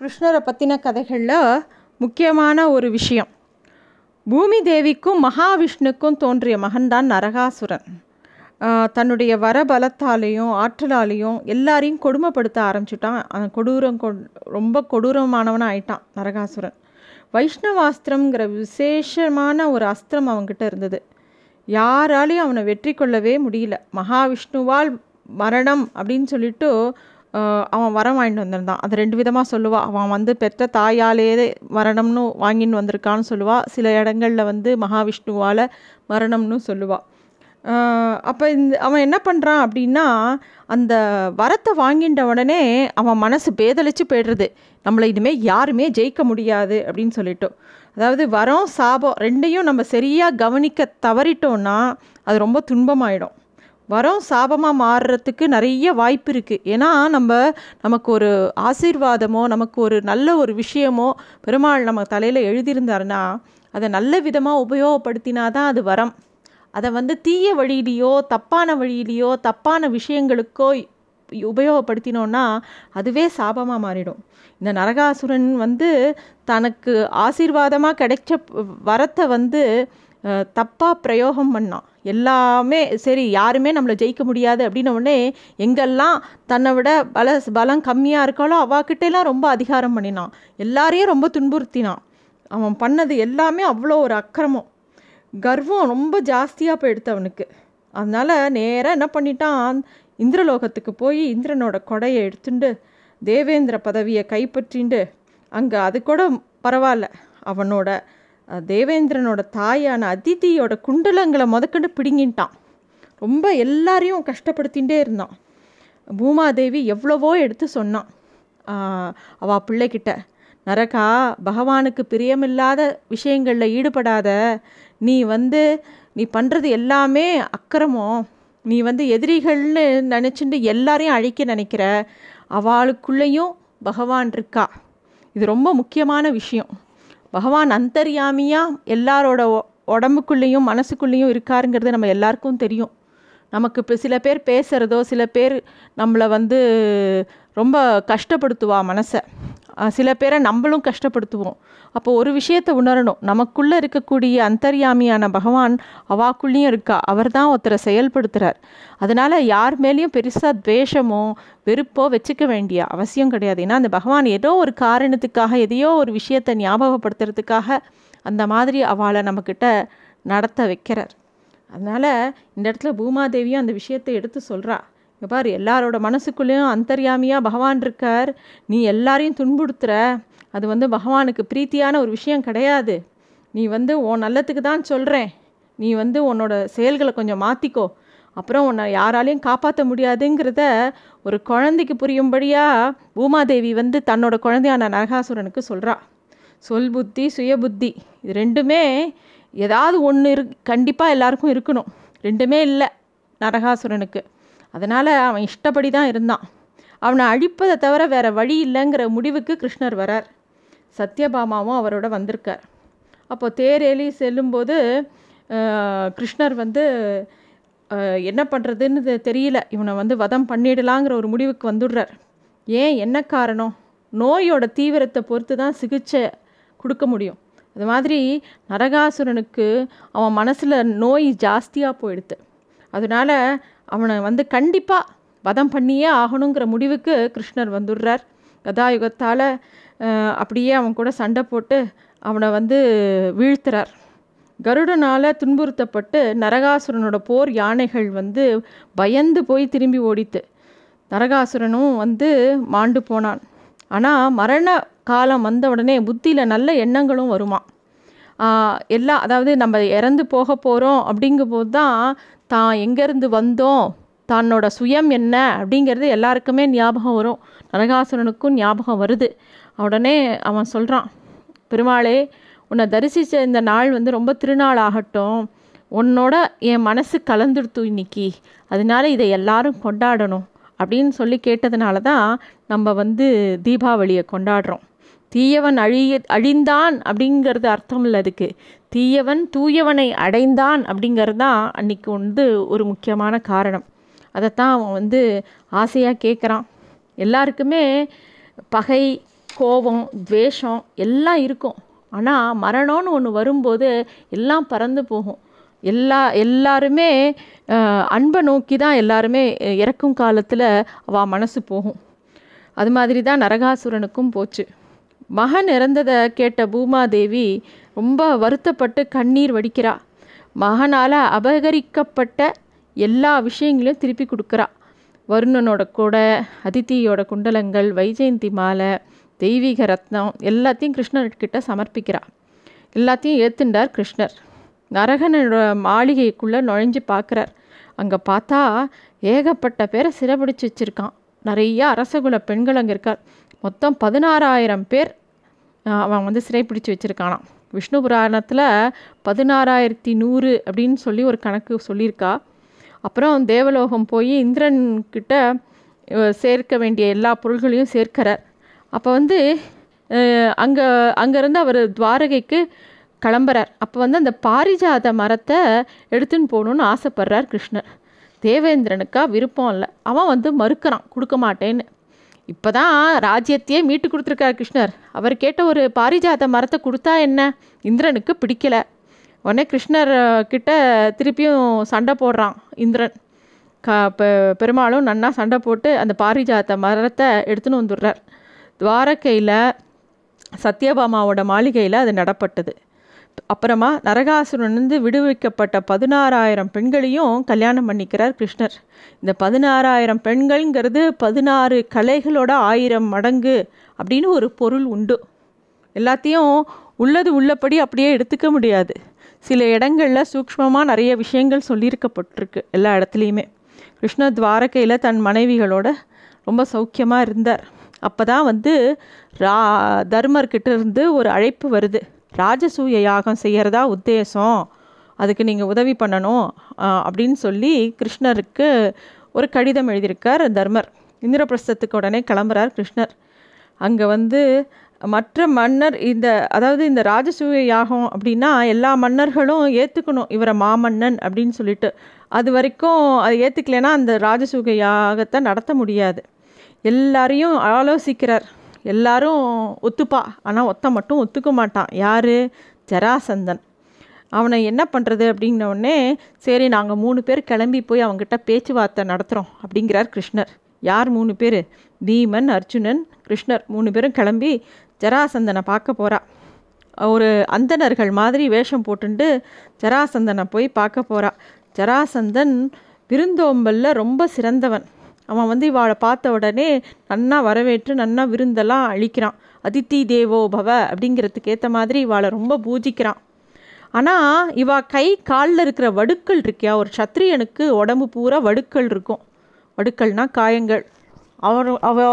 கிருஷ்ணரை பற்றின கதைகளில் முக்கியமான ஒரு விஷயம். பூமி தேவிக்கும் மகாவிஷ்ணுக்கும் தோன்றிய மகன்தான் நரகாசுரன். தன்னுடைய வரபலத்தாலேயும் ஆற்றலாலேயும் எல்லாரையும் கொடுமைப்படுத்த ஆரம்பிச்சுட்டான். அந்த கொடூரம் கொ ரொம்ப கொடூரமானவனாக ஆயிட்டான் நரகாசுரன். வைஷ்ணவாஸ்திரம்ங்கிற விசேஷமான ஒரு அஸ்திரம் அவங்ககிட்ட இருந்தது. யாராலையும் அவனை வெற்றி கொள்ளவே முடியல. மகாவிஷ்ணுவால் மரணம் அப்படின்னு சொல்லிட்டு அவன் வரம் வாங்கிட்டு வந்திருந்தான். அது ரெண்டு விதமாக சொல்லுவாள் அவன் வந்து பெற்ற தாயாலே மரணம்னு வாங்கின்னு வந்திருக்கான்னு சொல்லுவாள் சில இடங்களில் வந்து மகாவிஷ்ணுவால் மரணம்னு சொல்லுவாள் அப்போ இந்த அவன் என்ன பண்ணுறான் அப்படின்னா அந்த வரத்தை வாங்கின்ற உடனே அவன் மனசு பேதளிச்சு போய்டுறது. நம்மளை இனிமேல் யாருமே ஜெயிக்க முடியாது அப்படின்னு சொல்லிட்டோம். அதாவது வரம் சாபம் ரெண்டையும் நம்ம சரியாக கவனிக்க தவறிட்டோன்னா அது ரொம்ப துன்பமாயிடும். வரம் சாபமாக மாறுறதுக்கு நிறைய வாய்ப்பு இருக்குது ஏன்னா நம்ம நமக்கு ஒரு ஆசீர்வாதமோ நமக்கு ஒரு நல்ல ஒரு விஷயமோ பெருமாள் நம்ம தலையில் எழுதியிருந்தாருன்னா அதை நல்ல விதமாக உபயோகப்படுத்தினா தான் அது வரம். அதை வந்து தீய வழியிலையோ தப்பான வழியிலையோ தப்பான விஷயங்களுக்கோ உபயோகப்படுத்தினோன்னா அதுவே சாபமாக மாறிடும். இந்த நரகாசுரன் வந்து தனக்கு ஆசீர்வாதமாக கிடைச்ச வரத்தை வந்து தப்பாக பிரயோகம் பண்ணான். எல்லாமே சரி யாருமே நம்மளை ஜெயிக்க முடியாது அப்படின்ன உடனே எங்கெல்லாம் தன்னை விட பல பலம் கம்மியாக இருக்காளோ அவாக்கிட்டெல்லாம் ரொம்ப அதிகாரம் பண்ணினான். எல்லாரையும் ரொம்ப துன்புறுத்தினான். அவன் பண்ணது எல்லாமே அவ்வளோ ஒரு அக்கிரமம். கர்வம் ரொம்ப ஜாஸ்தியாக போயிடுத்து அவனுக்கு. அதனால் நேராக என்ன பண்ணிட்டான்? இந்திரலோகத்துக்கு போய் இந்திரனோட கொடையை எடுத்துட்டு தேவேந்திர பதவியை கைப்பற்றிண்டு அங்கே அது கூட பரவாயில்ல. அவனோட தேவேந்திரனோட தாயான அதிதியோட குண்டலங்களை முதக்கண்டு பிடுங்கிட்டான். ரொம்ப எல்லாரையும் கஷ்டப்படுத்திகிட்டே இருந்தான். பூமாதேவி எவ்வளவோ எடுத்து சொன்னான். அவள் பிள்ளைக்கிட்ட நரகா பகவானுக்கு பிரியமில்லாத விஷயங்களில் ஈடுபடாத நீ வந்து நீ பண்ணுறது எல்லாமே அக்கிரமம் நீ வந்து எதிரிகள்னு நினச்சிட்டு எல்லாரையும் அழிக்க நினைக்கிற அவளுக்குள்ளேயும் பகவான் இருக்கா? இது ரொம்ப முக்கியமான விஷயம். பகவான் அந்தர்யாமியாக எல்லாரோட உடம்புக்குள்ளேயும் மனசுக்குள்ளேயும் இருக்காருங்கிறது நம்ம எல்லாருக்கும் தெரியும். நமக்கு இப்போ சில பேர் பேசுகிறதோ சில பேர் நம்மளை வந்து ரொம்ப கஷ்டப்படுத்துவா மனசை. சில பேரை நம்மளும் கஷ்டப்படுத்துவோம். அப்போ ஒரு விஷயத்தை உணரணும். நமக்குள்ளே இருக்கக்கூடிய அந்தர்யாமியான பகவான் அவாக்குள்ளேயும் இருக்கா? அவர் தான் ஒருத்தரை செயல்படுத்துகிறார் அதனால் யார் மேலேயும் பெருசாக துவேஷமோ வெறுப்போ வச்சுக்க வேண்டிய அவசியம் கிடையாது. ஏன்னா அந்த பகவான் ஏதோ ஒரு காரணத்துக்காக எதையோ ஒரு விஷயத்தை ஞாபகப்படுத்துறதுக்காக அந்த மாதிரி அவளை நம்மக்கிட்ட நடத்த வைக்கிறார். அதனால் இந்த இடத்துல பூமாதேவியும் அந்த விஷயத்தை எடுத்து சொல்கிறா இங்கே பாரு எல்லாரோட மனசுக்குள்ளேயும் அந்தர்யாமியாக பகவான் இருக்கார். நீ எல்லாரையும் துன்புறுத்துற. அது வந்து பகவானுக்கு பிரீத்தியான ஒரு விஷயம் கிடையாது. நீ வந்து உன் நல்லத்துக்கு தான் சொல்கிறேன் நீ வந்து உன்னோட செயல்களை கொஞ்சம் மாற்றிக்கோ அப்புறம் உன்னை யாராலையும் காப்பாற்ற முடியாதுங்கிறத ஒரு குழந்தைக்கு புரியும்படியாக பூமாதேவி வந்து தன்னோட குழந்தையான நரகாசுரனுக்கு சொல்கிறா சொல் புத்தி சுய புத்தி. இது ரெண்டுமே ஏதாவது ஒன்று இரு கண்டிப்பாக எல்லாருக்கும் இருக்கணும். ரெண்டுமே இல்லை நரகாசுரனுக்கு. அதனால் அவன் இஷ்டப்படி தான் இருந்தான். அவனை அழிப்பதை தவிர வேறு வழி இல்லைங்கிற முடிவுக்கு கிருஷ்ணர் வரார். சத்யபாமாவும் அவரோட வந்திருக்கார். அப்போ தேரேலி செல்லும்போது கிருஷ்ணர் வந்து என்ன பண்ணுறதுன்னு தெரியல. இவனை வந்து வதம் பண்ணிடலாங்கிற ஒரு முடிவுக்கு வந்துடுறார். ஏன் என்ன காரணம்? நோயோட தீவிரத்தை பொறுத்து தான் சிகிச்சை கொடுக்க முடியும். அது மாதிரி நரகாசுரனுக்கு அவன் மனசில் நோய் ஜாஸ்தியாக போயிடுது அதனால் அவனை வந்து கண்டிப்பாக வதம் பண்ணியே ஆகணுங்கிற முடிவுக்கு கிருஷ்ணர் வந்துடுறார். கதாயுகத்தால் அப்படியே அவன் கூட சண்டை போட்டு அவனை வந்து வீழ்த்துறார். கருடனால் துன்புறுத்தப்பட்டு நரகாசுரனோட போர் யானைகள் வந்து பயந்து போய் திரும்பி ஓடித்து. நரகாசுரனும் வந்து மாண்டு போனான். ஆனால் மரண காலம் வந்த உடனே புத்தியில் நல்ல எண்ணங்களும் வருமா? எல்லா அதாவது நம்ம இறந்து போக போகிறோம் அப்படிங்கும்போது தான் தான் எங்கேருந்து வந்தோம்? தன்னோட சுயம் என்ன? அப்படிங்கிறது எல்லாருக்குமே ஞாபகம் வரும். நரகாசுரனுக்கும் ஞாபகம் வருது. உடனே அவன் சொல்கிறான் பெருமாளே உன்னை தரிசித்த இந்த நாள் வந்து ரொம்ப திருநாள் ஆகட்டும். உன்னோட என் மனசு கலந்துடுத்து இன்னைக்கு. அதனால இதை எல்லாரும் கொண்டாடணும். அப்படின்னு சொல்லி கேட்டதுனால தான் நம்ம வந்து தீபாவளியை கொண்டாடுறோம். தீயவன் அழிய அழிந்தான் அப்படிங்கிறது அர்த்தம் இல்லை அதுக்கு. தீயவன் தூயவனை அடைந்தான் அப்படிங்கிறது தான் அன்றைக்கி வந்து ஒரு முக்கியமான காரணம். அதைத்தான் அவன் வந்து ஆசையாக கேட்குறான் எல்லாருக்குமே பகை கோபம் துவேஷம் எல்லாம் இருக்கும். ஆனால் மரணம்னு ஒன்று வரும்போது எல்லாம் பறந்து போகும். எல்லா எல்லாருமே அன்பை நோக்கி தான் எல்லாருமே இறக்கும் காலத்தில் அவள் மனசு போகும். அது மாதிரி தான் நரகாசுரனுக்கும் போச்சு. மகன் இறந்ததை கேட்ட பூமாதேவி ரொம்ப வருத்தப்பட்டு கண்ணீர் வடிக்கிறா. மகனால் அபகரிக்கப்பட்ட எல்லா விஷயங்களையும் திருப்பி கொடுக்குறா. வருணனோட கொடை அதித்தியோட குண்டலங்கள் வைஜெயந்தி மாலை தெய்வீக ரத்னம் எல்லாத்தையும் கிருஷ்ணர்கிட்ட சமர்ப்பிக்கிறா. எல்லாத்தையும் ஏத்துண்டார் கிருஷ்ணர். நரகனோட மாளிகைக்குள்ளே நுழைஞ்சு பார்க்குறார். அங்கே பார்த்தா ஏகப்பட்ட பேரை சிறப்பிடிச்சு வச்சுருக்கான். நிறைய அரசகுல பெண்கள் அங்கே இருக்கார். மொத்தம் பதினாறாயிரம் பேர் அவன் வந்து சிறைப்பிடிச்சு வச்சுருக்கானான் விஷ்ணு புராணத்தில் பதினாறாயிரத்தி நூறு அப்படின்னு சொல்லி ஒரு கணக்கு சொல்லியிருக்கா. அப்புறம் தேவலோகம் போய் இந்திரன்கிட்ட சேர்க்க வேண்டிய எல்லா பொருள்களையும் சேர்க்கிறார். அப்போ வந்து அங்கே அங்கேருந்து அவர் துவாரகைக்கு கிளம்புறார். அப்போ வந்து அந்த பாரிஜாத மரத்தை எடுத்துன்னு போகணுன்னு ஆசைப்படுறார் கிருஷ்ணர். தேவேந்திரனுக்கா விருப்பம் இல்லை. அவன் வந்து மறுக்கிறான் கொடுக்க மாட்டேன்னு. இப்போ தான் ராஜ்யத்தையே மீட்டு கொடுத்துருக்கார் கிருஷ்ணர். அவர் கேட்ட ஒரு பாரிஜாத மரத்தை கொடுத்தா என்ன? இந்திரனுக்கு பிடிக்கல. உடனே கிருஷ்ணர் கிட்ட திருப்பியும் சண்டை போடுறான் இந்திரன். க பெ- பெருமாளும் நன்னா சண்டை போட்டு அந்த பாரிஜாத மரத்தை எடுத்துன்னு வந்துடுறார். துவாரக்கையில் சத்யபாமாவோட மாளிகையில் அது நடப்பட்டது. அப்புறமா நரகாசுரனிருந்து விடுவிக்கப்பட்ட பதினாறாயிரம் பெண்களையும் கல்யாணம் பண்ணிக்கிறார் கிருஷ்ணர். இந்த பதினாறாயிரம் பெண்கள்ங்கிறது பதினாறு கலைகளோட ஆயிரம் மடங்கு அப்படின்னு ஒரு பொருள் உண்டு. எல்லாத்தையும் உள்ளது உள்ளபடி அப்படியே எடுத்துக்க முடியாது. சில இடங்களில் சூக்ஷ்மமாக நிறைய விஷயங்கள் சொல்லியிருக்கப்பட்டிருக்கு எல்லா இடத்துலையுமே. கிருஷ்ண துவாரகையில் தன் மனைவிகளோட ரொம்ப சௌக்கியமாக இருந்தார். அப்போ தான் வந்து ரா தர்மர்கிட்ட இருந்து ஒரு அழைப்பு வருது. ராஜசூய யாகம் செய்கிறதா உத்தேசம். அதுக்கு நீங்கள் உதவி பண்ணணும் அப்படின்னு சொல்லி கிருஷ்ணருக்கு ஒரு கடிதம் எழுதியிருக்கார் தர்மர். இந்திரபிரஸ்தத்துக்கு உடனே கிளம்புறார் கிருஷ்ணர். அங்கே வந்து மற்ற மன்னர் இந்த அதாவது இந்த ராஜசூய யாகம் அப்படின்னா எல்லா மன்னர்களும் ஏற்றுக்கணும் இவரை மாமன்னன் அப்படின்னு சொல்லிட்டு. அது வரைக்கும் அது ஏற்றுக்கலைன்னா அந்த ராஜசூக யாகத்தை நடத்த முடியாது. எல்லாரையும் ஆலோசிக்கிறார். எல்லாரும் ஒத்துப்பா. ஆனால் ஒத்த மட்டும் ஒத்துக்க மாட்டான். யார்? ஜராசந்தன். அவனை என்ன பண்ணுறது அப்படின்னோடனே சரி நாங்கள் மூணு பேர் கிளம்பி போய் அவங்ககிட்ட பேச்சுவார்த்தை நடத்துகிறோம் அப்படிங்கிறார் கிருஷ்ணர். யார் மூணு பேர்? பீமன் அர்ஜுனன் கிருஷ்ணர். மூணு பேரும் கிளம்பி ஜராசந்தனை பார்க்க போகிறா ஒரு அந்தணர்கள் மாதிரி வேஷம் போட்டுண்டு ஜராசந்தனை போய் பார்க்க போகிறா ஜராசந்தன் விருந்தோம்பலில் ரொம்ப சிறந்தவன். அவன் வந்து இவாளை பார்த்த உடனே நன்னா வரவேற்று நன்னா விருந்தெல்லாம் அழிக்கிறான் அதித்தி தேவோ பவ அப்படிங்கிறதுக்கு ஏற்ற மாதிரி இவாளை ரொம்ப பூஜிக்கிறான். ஆனால் இவா கை காலில் இருக்கிற வடுக்கள் இருக்கியா? ஒரு சத்திரியனுக்கு உடம்பு பூரா வடுக்கள் இருக்கும். வடுக்கள்னா காயங்கள். அவர்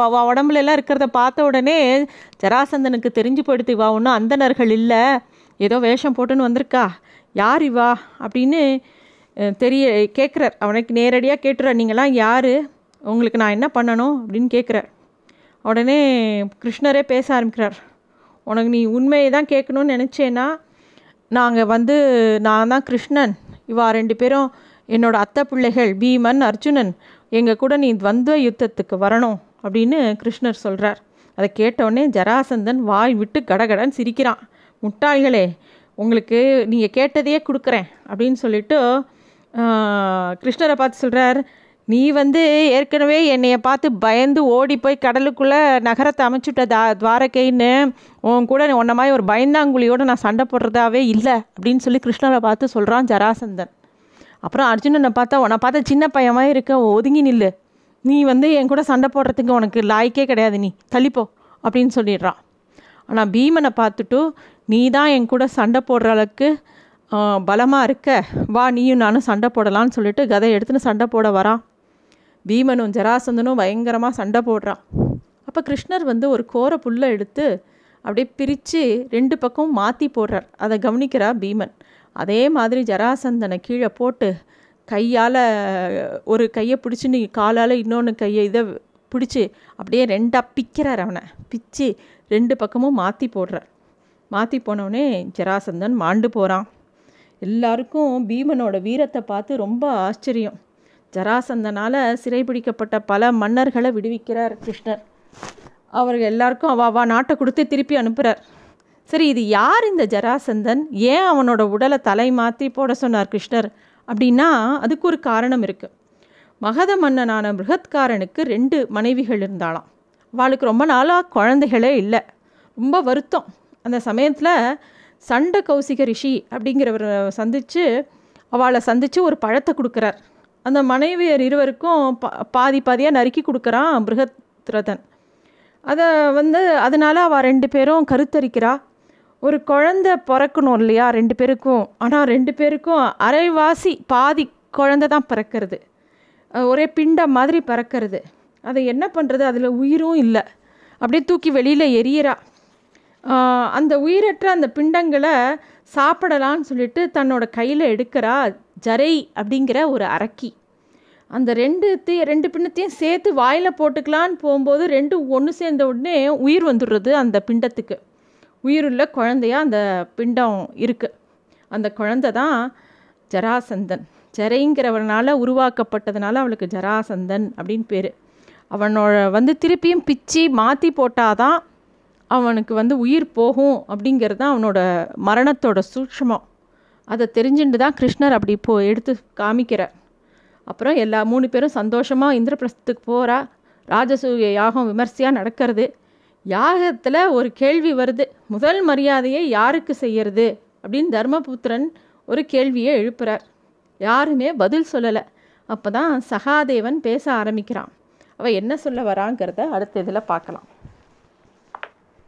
அவ உடம்புல எல்லாம் இருக்கிறத பார்த்த உடனே ஜராசந்தனுக்கு தெரிஞ்சு போயிடுத்து இவா ஒன்றும் அந்தணர்கள் இல்லை. ஏதோ வேஷம் போட்டுன்னு வந்திருக்கா? யார் இவா? அப்படின்னு தெரிய கேட்குறார் அவனுக்கு நேரடியாக கேட்டுறார். நீங்களாம் யார்? உங்களுக்கு நான் என்ன பண்ணணும் அப்படின்னு கேட்குறார் உடனே கிருஷ்ணரே பேச ஆரம்பிக்கிறார். உனக்கு நீ உண்மையை தான் கேட்கணும்னு நினச்சேன்னா நாங்கள் வந்து நான் தான் கிருஷ்ணன் இவா ரெண்டு பேரும் என்னோடய அத்தை பிள்ளைகள் பீமன் அர்ஜுனன் எங்கள் கூட நீ துவந்த யுத்தத்துக்கு வரணும் அப்படின்னு கிருஷ்ணர் சொல்கிறார் அதை கேட்டவுடனே ஜராசந்தன் வாய் விட்டு கடகடன் சிரிக்கிறான். முட்டாள்களே உங்களுக்கு நீங்கள் கேட்டதையே கொடுக்குறேன் அப்படின்னு சொல்லிட்டு கிருஷ்ணரை பார்த்து சொல்கிறார் நீ வந்து ஏற்கனவே என்னைய பார்த்து பயந்து ஓடி போய் கடலுக்குள்ளே நகரத்தை அமைச்சுட்ட தா துவாரகைன்னு உன் கூட உன்ன மாதிரி ஒரு பயந்தாங்குழியோடு நான் சண்டை போடுறதாவே இல்லை அப்படின்னு சொல்லி கிருஷ்ணரை பார்த்து சொல்கிறான் ஜராசந்தன். அப்புறம் அர்ஜுனனை பார்த்தா உன்னை பார்த்தா சின்ன பையமாக இருக்க ஒதுங்கி நில்லு. நீ வந்து என் கூட சண்டை போடுறதுக்கு உனக்கு லாய்க்கே கிடையாது நீ. தள்ளிப்போ அப்படின்னு சொல்லிடுறான். ஆனால் பீமனை பார்த்துட்டு நீ தான் என் கூட சண்டை போடுற அளவுக்கு பலமாக இருக்க. வா நீயும் நானும் சண்டை போடலான்னு சொல்லிட்டு கதை எடுத்துன்னு சண்டை போட வரான். பீமனும் ஜராசந்தனும் பயங்கரமாக சண்டை போடுறான். அப்போ கிருஷ்ணர் வந்து ஒரு கோர புல்லை எடுத்து அப்படியே பிரித்து ரெண்டு பக்கமும் மாற்றி போடுறார். அதை கவனிக்கிறா பீமன். அதே மாதிரி ஜராசந்தனை கீழே போட்டு கையால் ஒரு கையை பிடிச்சி நீ காலால் இன்னொன்று கையை இதை பிடிச்சி அப்படியே ரெண்டாக பிக்கிறார் அவனை. பிச்சு ரெண்டு பக்கமும் மாற்றி போடுறார். மாற்றி போனவுடனே ஜராசந்தன் மாண்டு போகிறான் எல்லாருக்கும் பீமனோட வீரத்தை பார்த்து ரொம்ப ஆச்சரியம். ஜராசந்தனால் சிறைபிடிக்கப்பட்ட பல மன்னர்களை விடுவிக்கிறார் கிருஷ்ணர். அவர்கள் எல்லாருக்கும் அவ அவா நாட்டை கொடுத்து திருப்பி அனுப்புகிறார் சரி இது யார் இந்த ஜராசந்தன்? ஏன் அவனோட உடலை தலை மாற்றி போட சொன்னார் கிருஷ்ணர்? அப்படின்னா அதுக்கு ஒரு காரணம் இருக்குது மகத மன்னனான மிருகத்காரனுக்கு ரெண்டு மனைவிகள் இருந்தாலாம் அவளுக்கு ரொம்ப நாளாக குழந்தைகளே இல்லை. ரொம்ப வருத்தம். அந்த சமயத்தில் சண்ட கௌசிக ரிஷி அப்படிங்கிறவரை சந்தித்து அவளை சந்தித்து ஒரு பழத்தை கொடுக்குறார். அந்த மனைவியர் இருவருக்கும் பா பாதி பாதியாக நறுக்கி கொடுக்குறான் பிருகத்ரதன். அதை வந்து அதனால் அவள் ரெண்டு பேரும் கருத்தரிக்கிறா. ஒரு குழந்த பிறக்கணும் இல்லையா ரெண்டு பேருக்கும். ஆனால் ரெண்டு பேருக்கும் அரைவாசி பாதி குழந்த தான் பிறக்கிறது. ஒரே பிண்டம் மாதிரி பிறக்கிறது. அதை என்ன பண்ணுறது அதில் உயிரும் இல்லை. அப்படியே தூக்கி வெளியில் எரியறா அந்த உயிரற்ற அந்த பிண்டங்களை சாப்பிடலான்னு சொல்லிட்டு தன்னோட கையில் எடுக்கிறா ஜரை அப்படிங்கிற ஒரு அரக்கி. அந்த ரெண்டுத்தையும் ரெண்டு பிண்டத்தையும் சேர்த்து வாயில் போட்டுக்கலான்னு போகும்போது ரெண்டும் ஒன்று சேர்ந்த உடனே உயிர் வந்துடுறது அந்த பிண்டத்துக்கு. உயிருள்ள குழந்தையா அந்த பிண்டம் இருக்குது அந்த குழந்தை தான் ஜராசந்தன். ஜரைங்கிறவனால் உருவாக்கப்பட்டதுனால அவளுக்கு ஜராசந்தன் அப்படின்னு பேர். அவனோட வந்து திருப்பியும் பிச்சு மாற்றி போட்டாதான் அவனுக்கு வந்து உயிர் போகும் அப்படிங்கிறது தான் அவனோட மரணத்தோட சூட்சமம். அதை தெரிஞ்சுட்டு தான் கிருஷ்ணர் அப்படி இப்போ எடுத்து காமிக்கிறார். அப்புறம் எல்லா மூணு பேரும் சந்தோஷமாக இந்திரபிரஸ்துக்கு போகிறா ராஜசூய யாகம் விமர்சையாக நடக்கிறது. யாகத்தில் ஒரு கேள்வி வருது. முதல் மரியாதையை யாருக்கு செய்யறது? அப்படின்னு தர்மபுத்திரன் ஒரு கேள்வியை எழுப்புறார். யாருமே பதில் சொல்லலை. அப்போ தான் சகாதேவன் பேச ஆரம்பிக்கிறான். அவள் என்ன சொல்ல வராங்கிறத அடுத்த இதில் பார்க்கலாம்.